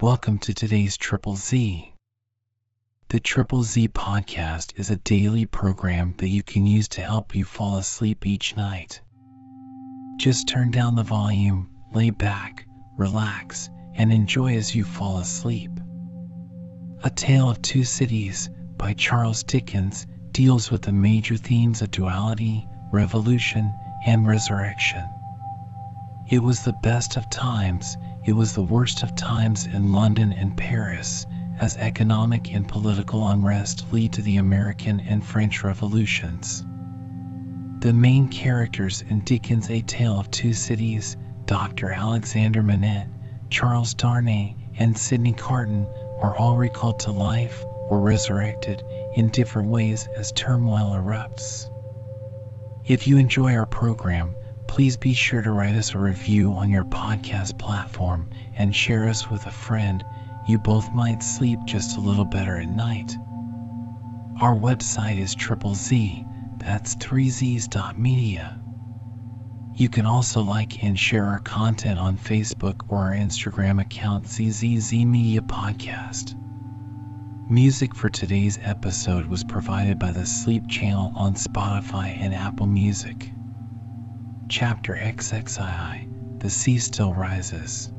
Welcome to today's Triple Z. The Triple Z podcast is a daily program that you can use to help you fall asleep each night. Just turn down the volume, lay back, relax, and enjoy as you fall asleep. A Tale of Two Cities by Charles Dickens deals with the major themes of duality, revolution, and resurrection. It was the best of times, it was the worst of times in London and Paris, as economic and political unrest lead to the American and French revolutions. The main characters in Dickens' A Tale of Two Cities, Dr. Alexander Manette, Charles Darnay, and Sydney Carton, are all recalled to life or resurrected in different ways as turmoil erupts. If you enjoy our program, please be sure to write us a review on your podcast platform and share us with a friend. You both might sleep just a little better at night. Our website is triple Z, that's 3z's.media. You can also like and share our content on Facebook or our Instagram account ZZZ Media Podcast. Music for today's episode was provided by the Sleep Channel on Spotify and Apple Music. Chapter XXII The Sea Still Rises.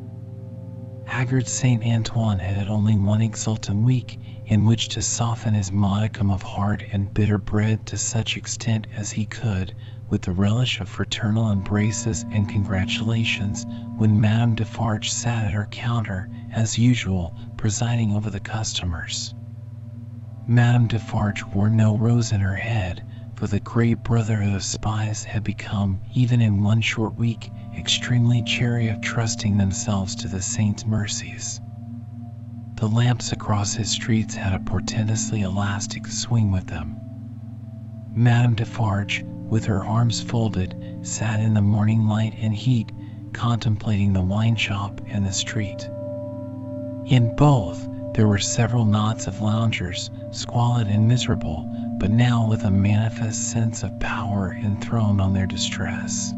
Haggard St. Antoine had had only one exultant week in which to soften his modicum of hard and bitter bread to such extent as he could, with the relish of fraternal embraces and congratulations, when Madame Defarge sat at her counter, as usual, presiding over the customers. Madame Defarge wore no rose in her head, for the great brotherhood of spies had become, even in one short week, extremely chary of trusting themselves to the saint's mercies. The lamps across his streets had a portentously elastic swing with them. Madame Defarge, with her arms folded, sat in the morning light and heat, contemplating the wine shop and the street. In both, there were several knots of loungers, squalid and miserable, but now with a manifest sense of power enthroned on their distress.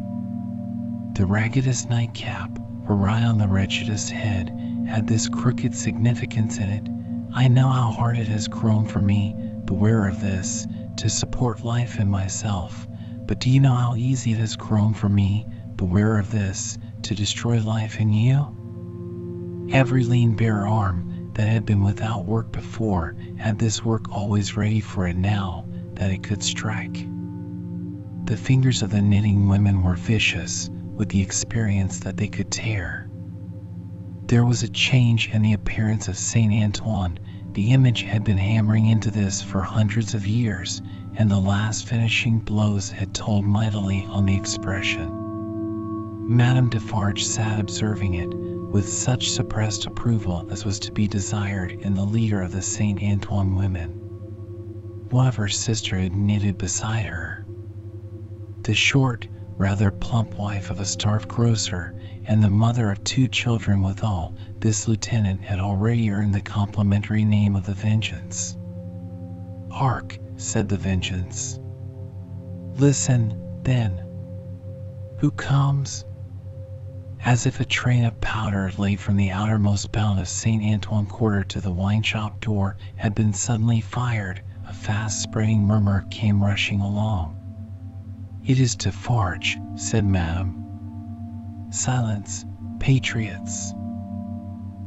The raggedest nightcap, awry on the wretchedest head, had this crooked significance in it. I know how hard it has grown for me, beware of this, to support life in myself. But do you know how easy it has grown for me, beware of this, to destroy life in you? Every lean bare arm, that had been without work before had this work always ready for it now that it could strike. The fingers of the knitting women were vicious with the experience that they could tear. There was a change in the appearance of St. Antoine. The image had been hammering into this for hundreds of years, and the last finishing blows had told mightily on the expression. Madame Defarge sat observing it with such suppressed approval as was to be desired in the leader of the St. Antoine women. One of her sister had knitted beside her. The short, rather plump wife of a starved grocer, and the mother of two children withal, this lieutenant had already earned the complimentary name of the Vengeance. Hark, said the Vengeance. Listen, then. Who comes? As if a train of powder laid from the outermost bound of St. Antoine Quarter to the wine shop door had been suddenly fired, a fast spreading murmur came rushing along. It is Defarge, said Madame. Silence, patriots.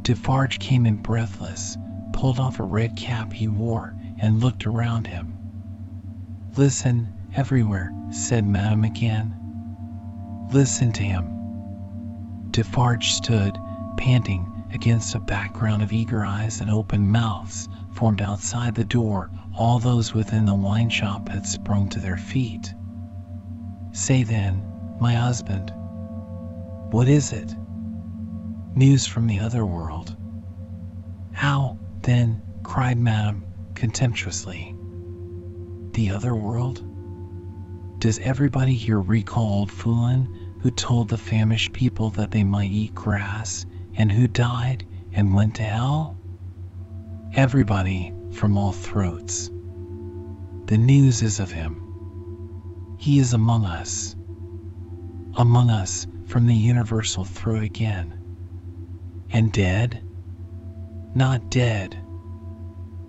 Defarge came in breathless, pulled off a red cap he wore, and looked around him. Listen everywhere, said Madame again. Listen to him. Defarge stood, panting, against a background of eager eyes and open mouths formed outside the door. All those within the wine shop had sprung to their feet. Say then, my husband, what is it? News from the other world. How, then, cried Madame contemptuously. The other world? Does everybody here recall old Foulon who told the famished people that they might eat grass, and who died and went to hell? Everybody from all throats. The news is of him. He is among us. Among us from the universal throat again. And dead? not dead.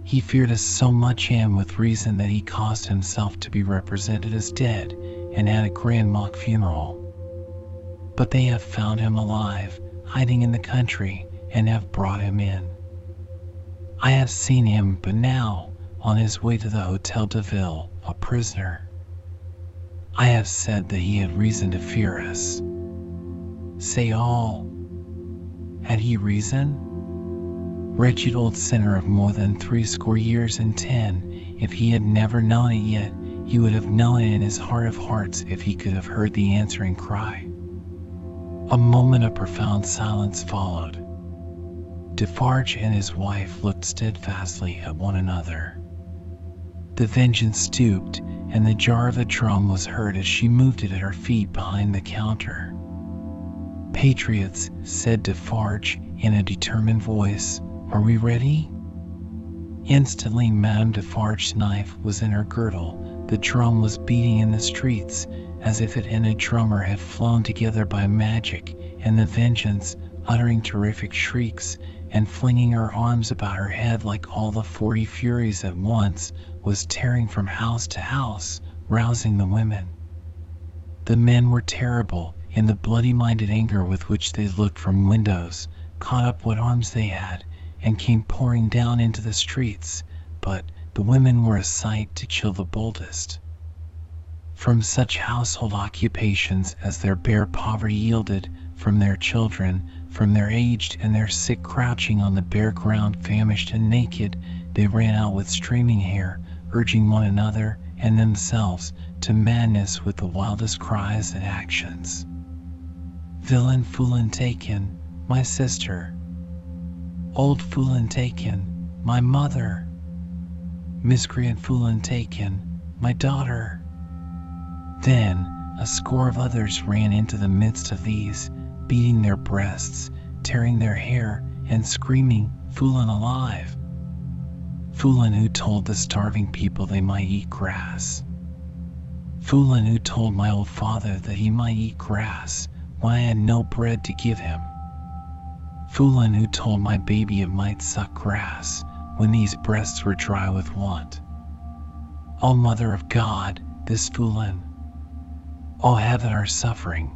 He feared us so much and with reason that he caused himself to be represented as dead and had a grand mock funeral. But they have found him alive, hiding in the country, and have brought him in. I have seen him, but now, on his way to the Hotel de Ville, a prisoner. I have said that he had reason to fear us. Say all. Had he reason? Wretched old sinner of more than threescore years and ten, if he had never known it yet, he would have known it in his heart of hearts if he could have heard the answering cry. A moment of profound silence followed. Defarge and his wife looked steadfastly at one another. The vengeance stooped, and the jar of the drum was heard as she moved it at her feet behind the counter. Patriots, said Defarge in a determined voice, are we ready? Instantly, Madame Defarge's knife was in her girdle. The drum was beating in the streets, as if it and a drummer had flown together by magic, and the vengeance, uttering terrific shrieks, and flinging her arms about her head like all the forty furies at once, was tearing from house to house, rousing the women. The men were terrible in the bloody minded anger with which they looked from windows, caught up what arms they had, and came pouring down into the streets, but the women were a sight to chill the boldest. From such household occupations as their bare poverty yielded, from their children, from their aged and their sick crouching on the bare ground famished and naked, they ran out with streaming hair, urging one another and themselves to madness with the wildest cries and actions. Villain Foulon taken, my sister, Old Foulon taken, my mother. Miscreant Foulon taken, my daughter. Then a score of others ran into the midst of these, beating their breasts, tearing their hair, and screaming, Foulon alive! Who told the starving people they might eat grass. Who told my old father that he might eat grass when I had no bread to give him. Who told my baby it might suck grass when these breasts were dry with want. O Mother of God, this Foulon. O heaven our suffering.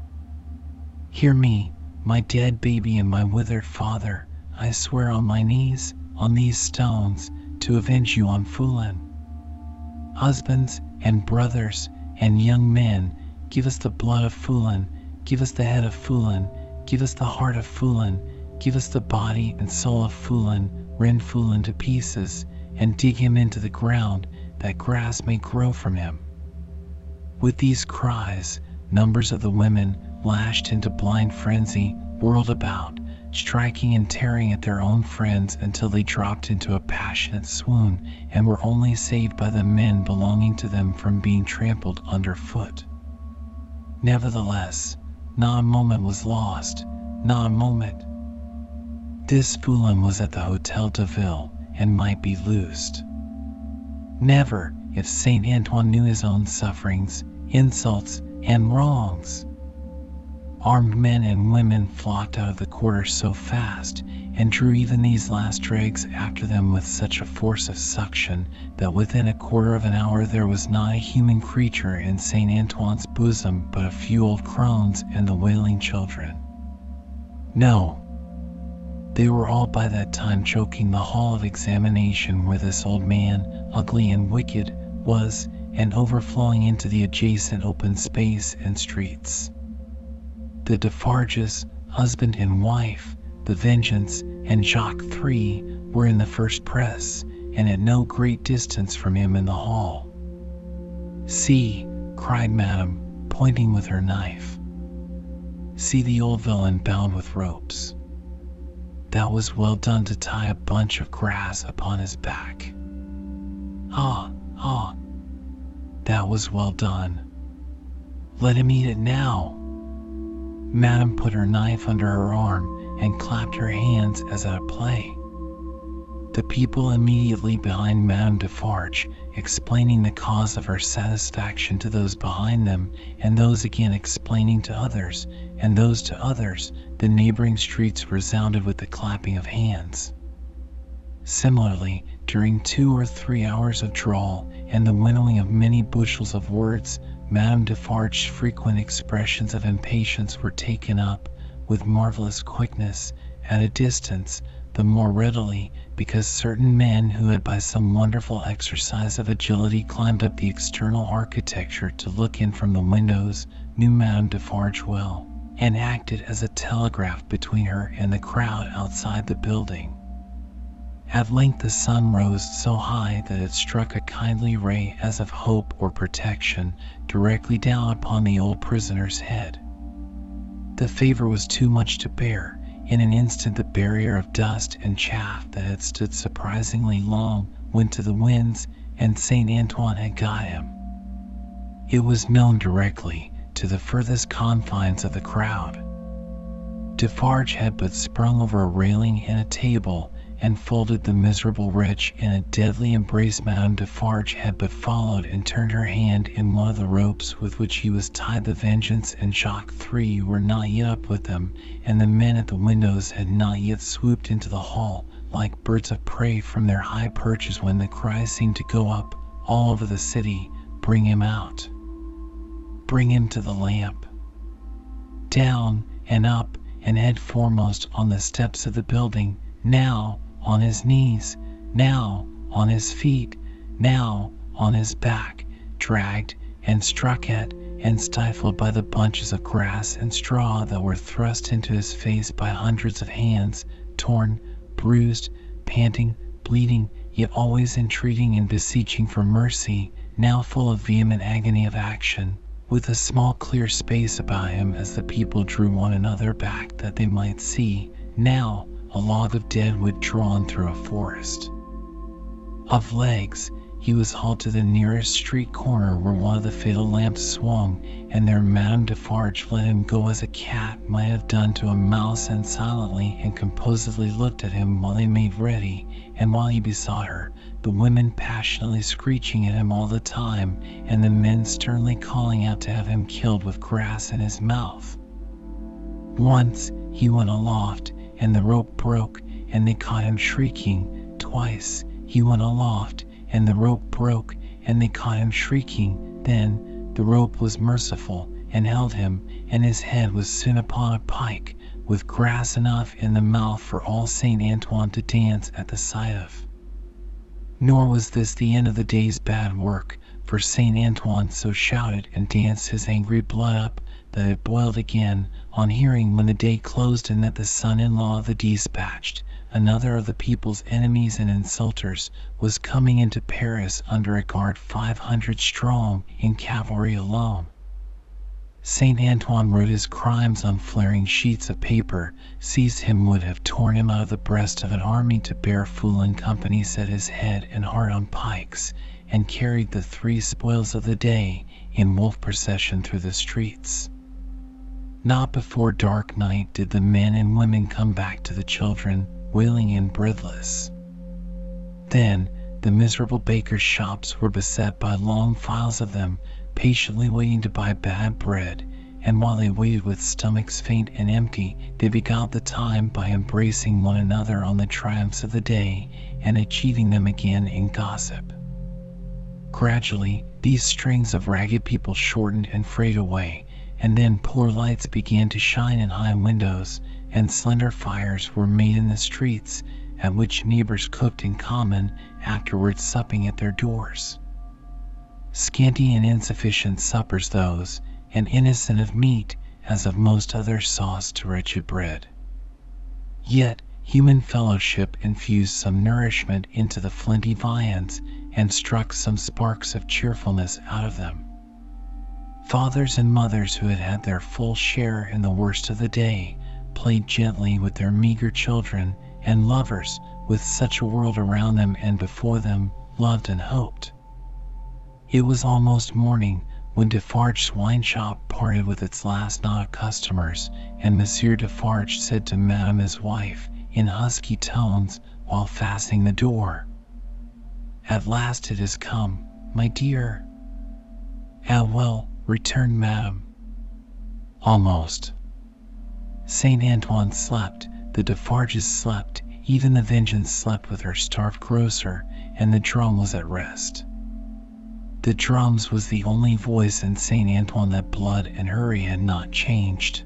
Hear me, my dead baby and my withered father, I swear on my knees, on these stones, to avenge you on Foulon. Husbands and brothers and young men, give us the blood of Foulon, give us the head of Foulon, give us the heart of Foulon, Give us the body and soul of Foulon, rend Foulon to pieces, and dig him into the ground, that grass may grow from him. With these cries, numbers of the women, lashed into blind frenzy, whirled about, striking and tearing at their own friends until they dropped into a passionate swoon and were only saved by the men belonging to them from being trampled underfoot. Nevertheless, not a moment was lost, not a moment. This Foulon was at the Hotel de Ville and might be loosed. Never, if Saint Antoine knew his own sufferings, insults, and wrongs. Armed men and women flocked out of the quarter so fast and drew even these last dregs after them with such a force of suction that within a quarter of an hour there was not a human creature in Saint Antoine's bosom but a few old crones and the wailing children. No, they were all by that time choking the hall of examination where this old man, ugly and wicked, was, and overflowing into the adjacent open space and streets. The Defarges, husband and wife, the Vengeance, and Jacques Three were in the first press, and at no great distance from him in the hall. See, cried Madame, pointing with her knife. See the old villain bound with ropes. That was well done to tie a bunch of grass upon his back. Ah, ah, that was well done. Let him eat it now. Madame put her knife under her arm and clapped her hands as at a play. The people immediately behind Madame Defarge, explaining the cause of her satisfaction to those behind them, and those again explaining to others, and those to others, the neighboring streets resounded with the clapping of hands. Similarly, during two or three hours of drawl and the winnowing of many bushels of words, Madame Defarge's frequent expressions of impatience were taken up, with marvelous quickness, at a distance, the more readily, because certain men who had by some wonderful exercise of agility climbed up the external architecture to look in from the windows, knew Madame Defarge well, and acted as a telegraph between her and the crowd outside the building. At length the sun rose so high that it struck a kindly ray as of hope or protection directly down upon the old prisoner's head. The favor was too much to bear. In an instant the barrier of dust and chaff that had stood surprisingly long went to the winds, and Saint Antoine had got him. It was known directly to the furthest confines of the crowd. Defarge had but sprung over a railing and a table, and folded the miserable wretch in a deadly embrace Madame Defarge had but followed and turned her hand in one of the ropes with which he was tied the Vengeance and Jacques Three were not yet up with them, and the men at the windows had not yet swooped into the hall, like birds of prey from their high perches when the cry seemed to go up all over the city, bring him out. Bring him to the lamp. Down and up and head foremost on the steps of the building, now on his knees, now on his feet, now on his back, dragged and struck at and stifled by the bunches of grass and straw that were thrust into his face by hundreds of hands, torn, bruised, panting, bleeding, yet always entreating and beseeching for mercy, now full of vehement agony of action, with a small clear space about him as the people drew one another back that they might see, now a log of dead wood drawn through a forest. Of legs, he was hauled to the nearest street corner where one of the fatal lamps swung, and there Madame Defarge let him go as a cat might have done to a mouse and silently and composedly looked at him while they made ready, and while he besought her, the women passionately screeching at him all the time, and the men sternly calling out to have him killed with grass in his mouth. Once he went aloft and the rope broke, and they caught him shrieking. Twice he went aloft, and the rope broke, and they caught him shrieking. Then the rope was merciful, and held him, and his head was soon upon a pike, with grass enough in the mouth for all Saint Antoine to dance at the sight of. Nor was this the end of the day's bad work, for Saint Antoine so shouted and danced his angry blood up that it boiled again on hearing when the day closed and that the son-in-law of the despatched, another of the people's enemies and insulters, was coming into Paris under a guard five hundred strong in cavalry alone. Saint Antoine wrote his crimes on flaring sheets of paper, seized him would have torn him out of the breast of an army to bear Foulon company set his head and heart on pikes, and carried the three spoils of the day in wolf procession through the streets. Not before dark night did the men and women come back to the children, wailing and breathless. Then the miserable bakers' shops were beset by long files of them, patiently waiting to buy bad bread, and while they waited with stomachs faint and empty, they beguiled the time by embracing one another on the triumphs of the day and achieving them again in gossip. Gradually, these strings of ragged people shortened and frayed away, and then poor lights began to shine in high windows, and slender fires were made in the streets, at which neighbors cooked in common, afterwards supping at their doors. Scanty and insufficient suppers those, and innocent of meat as of most other sauce to wretched bread. Yet human fellowship infused some nourishment into the flinty viands, and struck some sparks of cheerfulness out of them. Fathers and mothers who had had their full share in the worst of the day played gently with their meager children, and lovers, with such a world around them and before them, loved and hoped. It was almost morning when Defarge's wine shop parted with its last knot of customers, and Monsieur Defarge said to Madame his wife, in husky tones, while fastening the door, "At last it has come, my dear." "Ah, well!" Returned Madame. Almost. Saint Antoine slept, the Defarges slept, Even the vengeance slept with her starved grocer, and the drum was at rest. The drums was the only voice in St. Antoine that blood and hurry had not changed.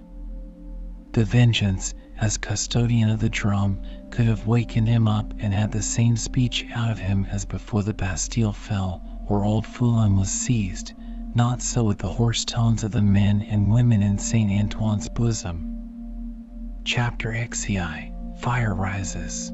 The vengeance, as custodian of the drum, could have wakened him up and had the same speech out of him as before the Bastille fell or old Foulon was seized. Not so with the hoarse tones of the men and women in St. Antoine's bosom. Chapter XCI Fire Rises.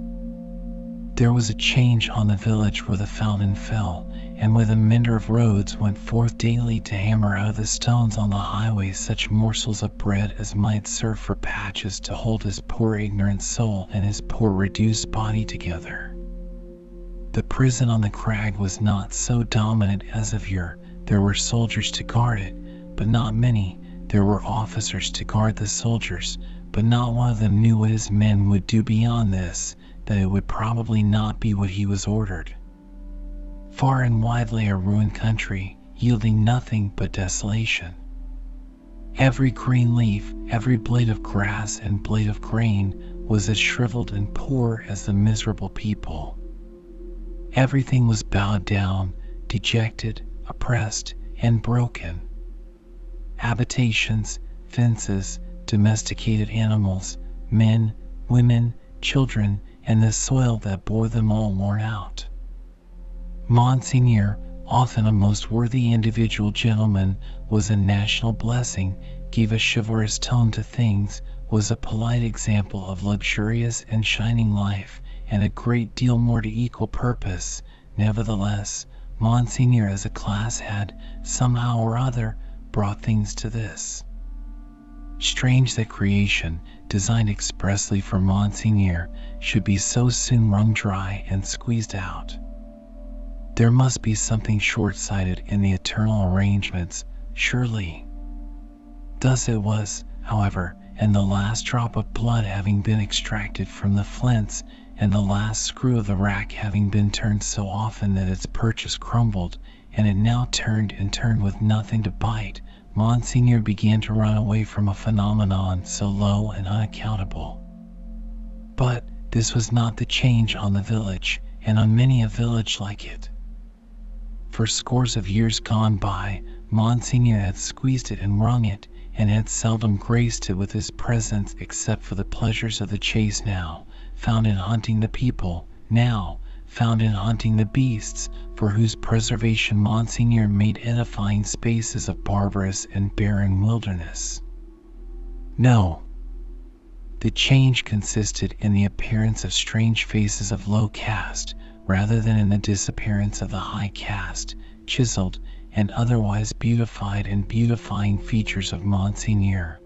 There was a change on the village where the fountain fell, and where the mender of roads went forth daily to hammer out of the stones on the highway such morsels of bread as might serve for patches to hold his poor ignorant soul and his poor reduced body together. The prison on the crag was not so dominant as of yore. There were soldiers to guard it, but not many. There were officers to guard the soldiers, but not one of them knew what his men would do beyond this, that it would probably not be what he was ordered. Far and wide lay a ruined country, yielding nothing but desolation. Every green leaf, every blade of grass and blade of grain was as shriveled and poor as the miserable people. Everything was bowed down, dejected, oppressed, and broken. Habitations, fences, domesticated animals, men, women, children, and the soil that bore them all worn out. Monseigneur, often a most worthy individual gentleman, was a national blessing, gave a chivalrous tone to things, was a polite example of luxurious and shining life, and a great deal more to equal purpose. Nevertheless, Monseigneur as a class had, somehow or other, brought things to this. Strange that creation, designed expressly for Monseigneur, should be so soon wrung dry and squeezed out. There must be something short sighted in the eternal arrangements, surely. Thus it was, however, and the last drop of blood having been extracted from the flints, and the last screw of the rack having been turned so often that its purchase crumbled, and it now turned and turned with nothing to bite, Monseigneur began to run away from a phenomenon so low and unaccountable. But this was not the change on the village, and on many a village like it. For scores of years gone by, Monseigneur had squeezed it and wrung it, and had seldom graced it with his presence except for the pleasures of the chase now, found in hunting the people, now, found in hunting the beasts, for whose preservation Monseigneur made edifying spaces of barbarous and barren wilderness. No. The change consisted in the appearance of strange faces of low caste, rather than in the disappearance of the high caste, chiseled, and otherwise beautified and beautifying features of Monseigneur.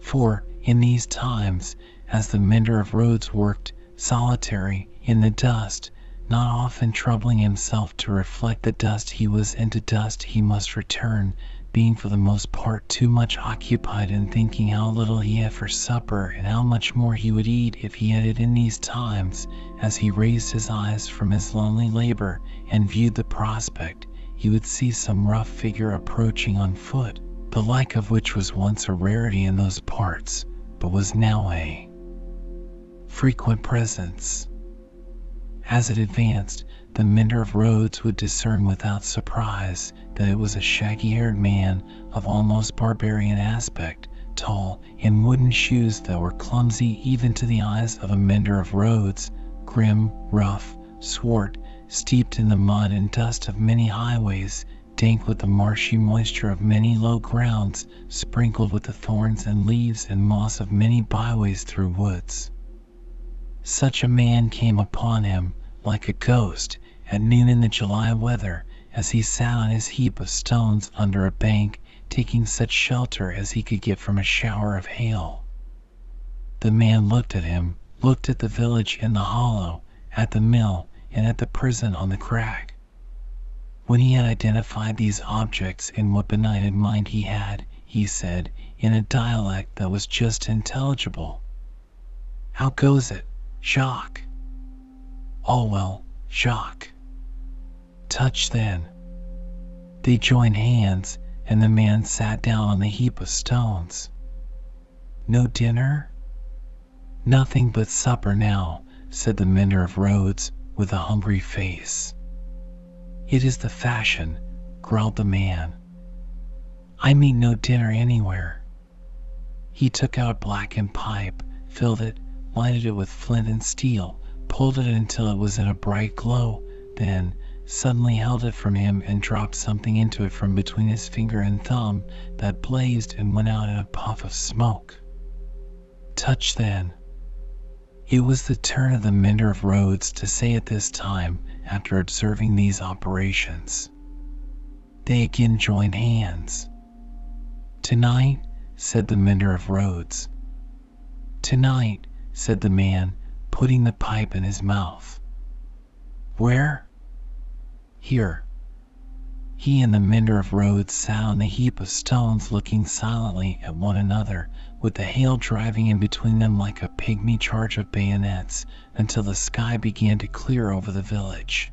For, in these times, as the mender of roads worked, solitary, in the dust, not often troubling himself to reflect the dust he was and to dust he must return, being for the most part too much occupied in thinking how little he had for supper and how much more he would eat if he had it in these times, as he raised his eyes from his lonely labor and viewed the prospect, he would see some rough figure approaching on foot, the like of which was once a rarity in those parts, but was now a frequent presence. As it advanced, the mender of roads would discern without surprise that it was a shaggy haired man of almost barbarian aspect, tall, in wooden shoes that were clumsy even to the eyes of a mender of roads, grim, rough, swart, steeped in the mud and dust of many highways, dank with the marshy moisture of many low grounds, sprinkled with the thorns and leaves and moss of many byways through woods. Such a man came upon him, like a ghost, at noon in the July weather, as he sat on his heap of stones under a bank, taking such shelter as he could get from a shower of hail. The man looked at him, looked at the village in the hollow, at the mill, and at the prison on the crag. When he had identified these objects in what benighted mind he had, he said, in a dialect that was just intelligible, How goes it, Jacques? All well, Jacques. Touch then. They joined hands, and the man sat down on the heap of stones. No dinner? Nothing but supper now, said the mender of roads, with a hungry face. It is the fashion, growled the man. I mean no dinner anywhere. He took out a blackened pipe, filled it, lighted it with flint and steel, pulled it until it was in a bright glow, then suddenly held it from him and dropped something into it from between his finger and thumb that blazed and went out in a puff of smoke. Touch then. It was the turn of the mender of roads to say at this time, after observing these operations. They again joined hands. Tonight, said the mender of roads. Tonight, said the man, putting the pipe in his mouth. Where? Here. He and the mender of roads sat on the heap of stones looking silently at one another, with the hail driving in between them like a pygmy charge of bayonets, until the sky began to clear over the village.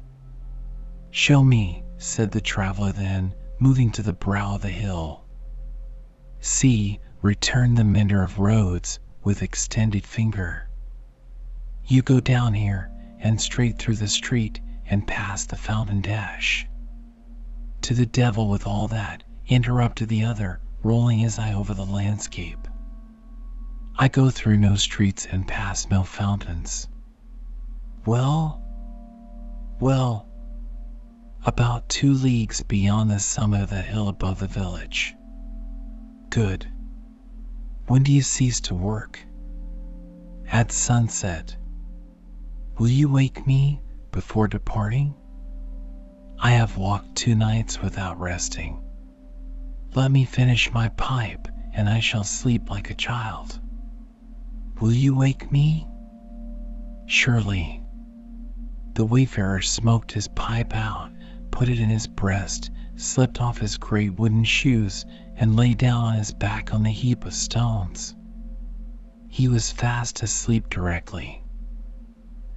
Show me, said the traveler then, moving to the brow of the hill. See, returned the mender of roads, with extended finger. You go down here, and straight through the street, and past the fountain dash. To the devil with all that, interrupted the other, rolling his eye over the landscape. I go through no streets and past no fountains. Well, well, about two leagues beyond the summit of the hill above the village. Good. When do you cease to work? At sunset. Will you wake me before departing? I have walked two nights without resting. Let me finish my pipe, and I shall sleep like a child. Will you wake me? Surely. The wayfarer smoked his pipe out, put it in his breast, slipped off his great wooden shoes, and lay down on his back on the heap of stones. He was fast asleep directly.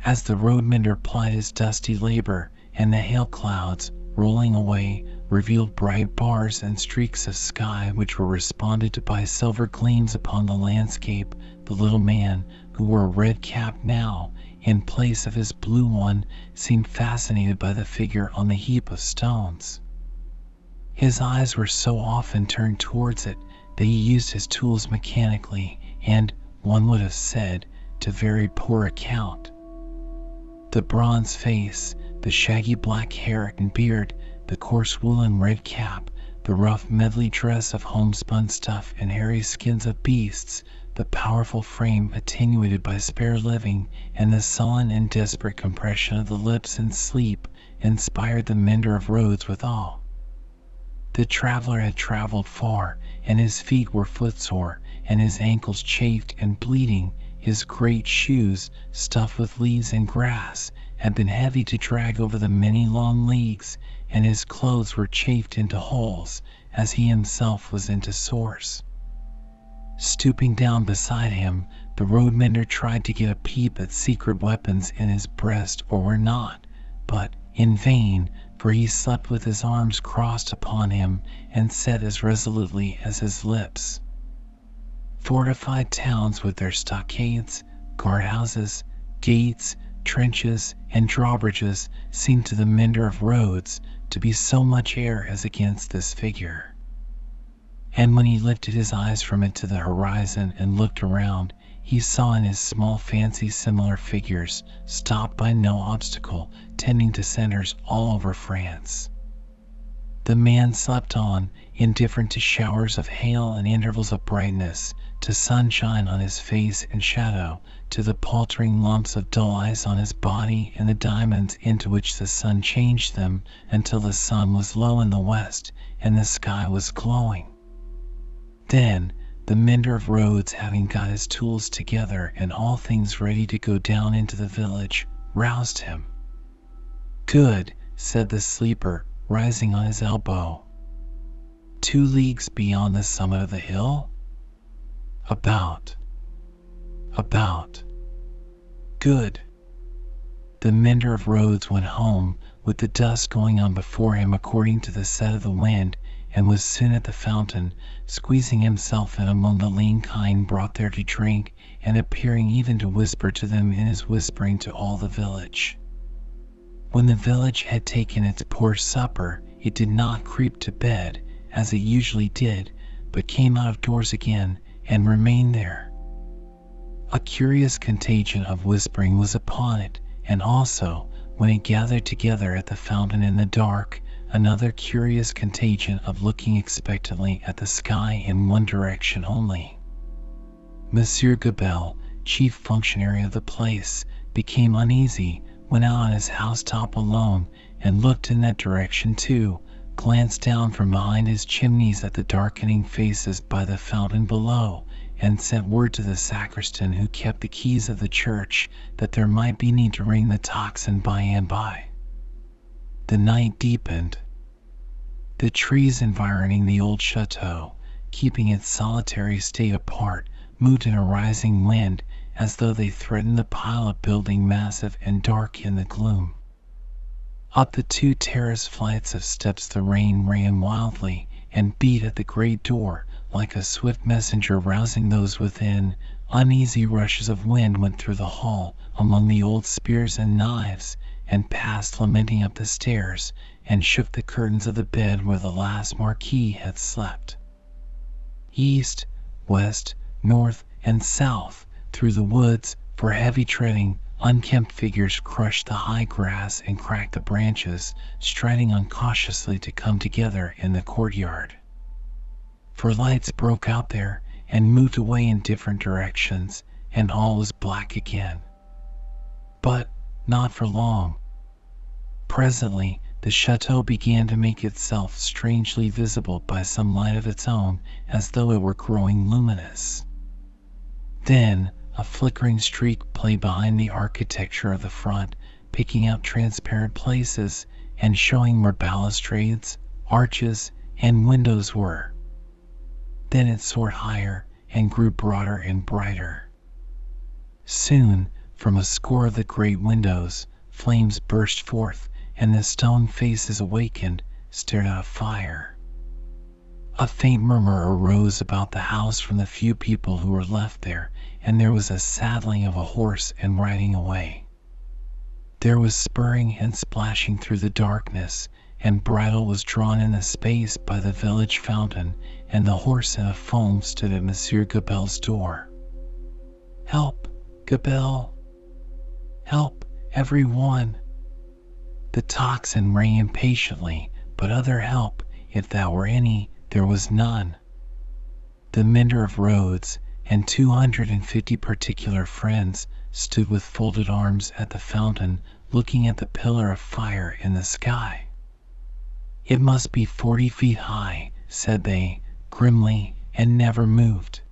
As the road mender plied his dusty labor, and the hail clouds, rolling away, revealed bright bars and streaks of sky which were responded to by silver gleams upon the landscape, the little man, who wore a red cap now, in place of his blue one, seemed fascinated by the figure on the heap of stones. His eyes were so often turned towards it that he used his tools mechanically, and, one would have said, to very poor account. The bronze face, the shaggy black hair and beard, the coarse woolen red cap, the rough medley dress of homespun stuff and hairy skins of beasts, the powerful frame attenuated by spare living, and the sullen and desperate compression of the lips in sleep, inspired the mender of roads with awe. The traveler had traveled far, and his feet were footsore, and his ankles chafed and bleeding, his great shoes, stuffed with leaves and grass, had been heavy to drag over the many long leagues, and his clothes were chafed into holes, as he himself was into sores. Stooping down beside him, the road mender tried to get a peep at secret weapons in his breast or were not, but in vain, for he slept with his arms crossed upon him and said as resolutely as his lips. Fortified towns with their stockades, guardhouses, gates, trenches, and drawbridges seemed to the mender of roads to be so much air as against this figure. And when he lifted his eyes from it to the horizon and looked around, he saw in his small fancy similar figures, stopped by no obstacle, tending to centers all over France. The man slept on, indifferent to showers of hail and intervals of brightness, to sunshine on his face and shadow, to the paltering lumps of dull ice on his body and the diamonds into which the sun changed them, until the sun was low in the west and the sky was glowing. Then, the mender of roads having got his tools together and all things ready to go down into the village, roused him. Good, said the sleeper, rising on his elbow. Two leagues beyond the summit of the hill? About. About. Good. The mender of roads went home, with the dust going on before him according to the set of the wind, and was soon at the fountain, squeezing himself in among the lean kine brought there to drink, and appearing even to whisper to them in his whispering to all the village. When the village had taken its poor supper, it did not creep to bed, as it usually did, but came out of doors again, and remained there. A curious contagion of whispering was upon it, and also, when it gathered together at the fountain in the dark, another curious contagion of looking expectantly at the sky in one direction only. Monsieur Gabelle, chief functionary of the place, became uneasy, went out on his housetop alone, and looked in that direction too, glanced down from behind his chimneys at the darkening faces by the fountain below, and sent word to the sacristan who kept the keys of the church that there might be need to ring the tocsin by and by. The night deepened. The trees environing the old chateau, keeping its solitary state apart, moved in a rising wind as though they threatened the pile of building massive and dark in the gloom. Up the two terrace flights of steps the rain ran wildly and beat at the great door like a swift messenger rousing those within. Uneasy rushes of wind went through the hall among the old spears and knives, and passed lamenting up the stairs, and shook the curtains of the bed where the last Marquis had slept. East, west, north, and south, through the woods, for heavy treading, unkempt figures crushed the high grass and cracked the branches, striding uncautiously to come together in the courtyard. For lights broke out there and moved away in different directions, and all was black again. But not for long. Presently the chateau began to make itself strangely visible by some light of its own, as though it were growing luminous. Then a flickering streak played behind the architecture of the front, picking out transparent places and showing where balustrades, arches, and windows were. Then it soared higher and grew broader and brighter. Soon, from a score of the great windows, flames burst forth, and the stone faces awakened, stared out fire. A faint murmur arose about the house from the few people who were left there, and there was a saddling of a horse and riding away. There was spurring and splashing through the darkness, and bridle was drawn in the space by the village fountain, and the horse in a foam stood at Monsieur Gabelle's door. Help, Gabelle! Help, every one! The tocsin rang impatiently, but other help, if that were any, there was none. The mender of roads and two hundred and fifty particular friends stood with folded arms at the fountain, looking at the pillar of fire in the sky. It must be forty feet high, said they, grimly, and never moved.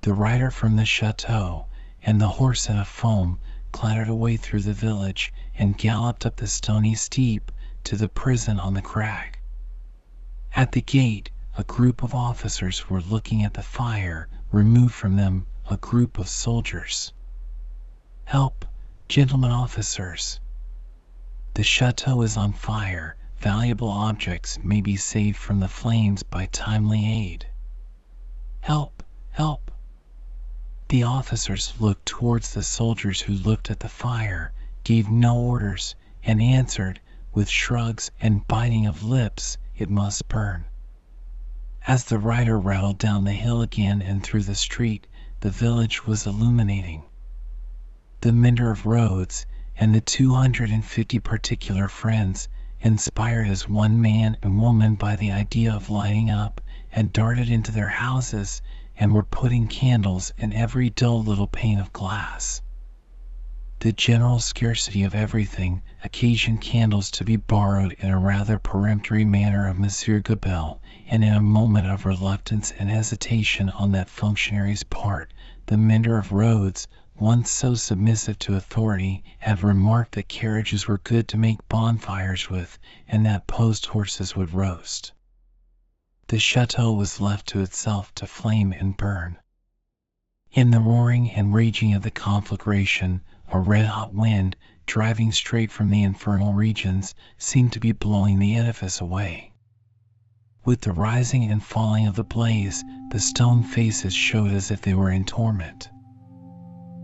The rider from the chateau and the horse in a foam clattered away through the village and galloped up the stony steep to the prison on the crag. At the gate a group of officers were looking at the fire, removed from them a group of soldiers. Help, gentlemen officers! The chateau is on fire valuable objects may be saved from the flames by timely aid. Help! Help! The officers looked towards the soldiers who looked at the fire, gave no orders, and answered, with shrugs and biting of lips, it must burn. As the rider rattled down the hill again and through the street, the village was illuminating. The mender of roads and the two hundred and fifty particular friends inspired as one man and woman by the idea of lighting up, had darted into their houses and were putting candles in every dull little pane of glass. The general scarcity of everything occasioned candles to be borrowed in a rather peremptory manner of Monsieur Gabelle, and in a moment of reluctance and hesitation on that functionary's part, the mender of roads once so submissive to authority, had remarked that carriages were good to make bonfires with, and that post horses would roast. The chateau was left to itself to flame and burn. In the roaring and raging of the conflagration, a red hot wind, driving straight from the infernal regions, seemed to be blowing the edifice away. With the rising and falling of the blaze, the stone faces showed as if they were in torment.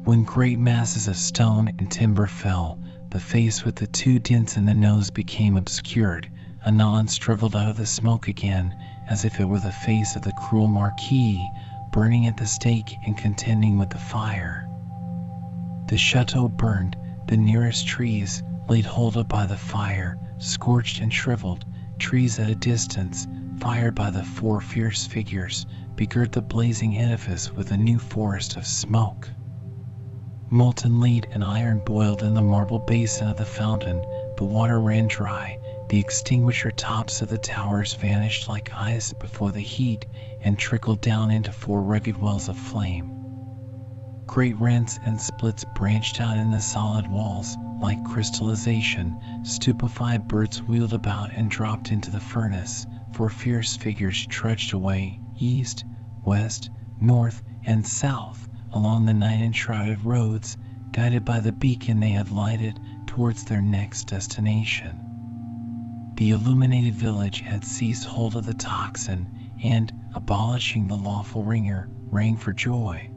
When great masses of stone and timber fell, the face with the two dents in the nose became obscured, anon struggled out of the smoke again, as if it were the face of the cruel Marquis, burning at the stake and contending with the fire. The chateau burned, the nearest trees, laid hold of by the fire, scorched and shriveled, trees at a distance, fired by the four fierce figures, begirt the blazing edifice with a new forest of smoke. Molten lead and iron boiled in the marble basin of the fountain, the water ran dry, the extinguisher tops of the towers vanished like ice before the heat, and trickled down into four rugged wells of flame. Great rents and splits branched out in the solid walls, like crystallization. Stupefied birds wheeled about and dropped into the furnace, for fierce figures trudged away, east, west, north, and south, along the night enshrouded roads, guided by the beacon they had lighted towards their next destination. The illuminated village had seized hold of the tocsin, and, abolishing the lawful ringer, rang for joy.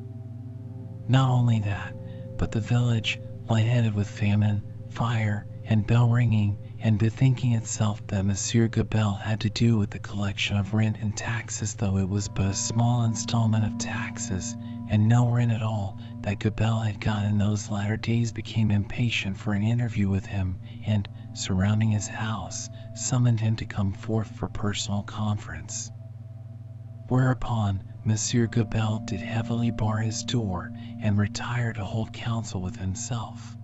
Not only that, but the village, lightheaded with famine, fire, and bell ringing, and bethinking itself that Monsieur Gabelle had to do with the collection of rent and taxes, though it was but a small installment of taxes, and no rent at all, that Gabelle had got in those latter days became impatient for an interview with him, and, surrounding his house, summoned him to come forth for personal conference. Whereupon, Monsieur Gabelle did heavily bar his door and retire to hold counsel with himself.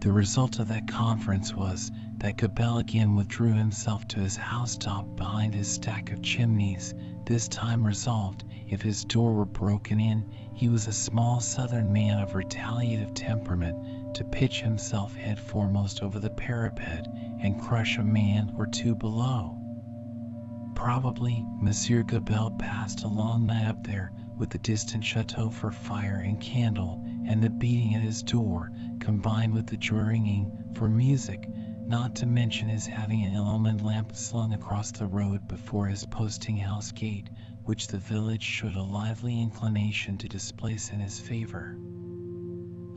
The result of that conference was that Gabelle again withdrew himself to his housetop behind his stack of chimneys, this time resolved, if his door were broken in, he was a small southern man of retaliative temperament, to pitch himself head foremost over the parapet and crush a man or two below. Probably Monsieur Gabelle passed a long night up there with the distant chateau for fire and candle, and the beating at his door, combined with the ringing for music, not to mention his having an illumined lamp slung across the road before his posting house gate, which the village showed a lively inclination to displace in his favor.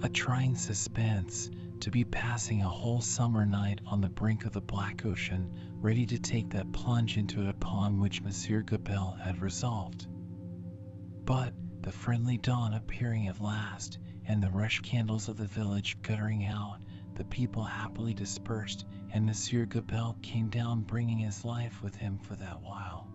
A trying suspense, to be passing a whole summer night on the brink of the Black Ocean, ready to take that plunge into it upon which Monsieur Gabelle had resolved. But the friendly dawn appearing at last, and the rush candles of the village guttering out, the people happily dispersed, and Monsieur Gabelle came down bringing his life with him for that while.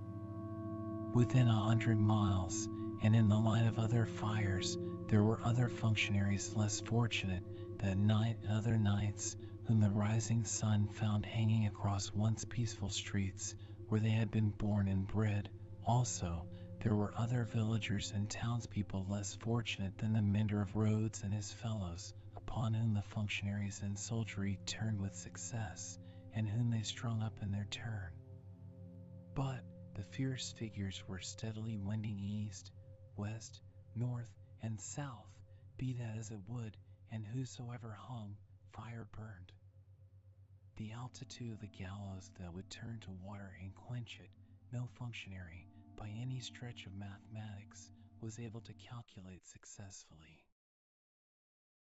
Within a hundred miles, and in the light of other fires, there were other functionaries less fortunate that night and other nights, whom the rising sun found hanging across once peaceful streets where they had been born and bred. Also, there were other villagers and townspeople less fortunate than the mender of roads and his fellows, upon whom the functionaries and soldiery turned with success, and whom they strung up in their turn. But the fierce figures were steadily wending east, west, north, and south, be that as it would, and whosoever hung, fire burned. The altitude of the gallows that would turn to water and quench it, no functionary, by any stretch of mathematics, was able to calculate successfully.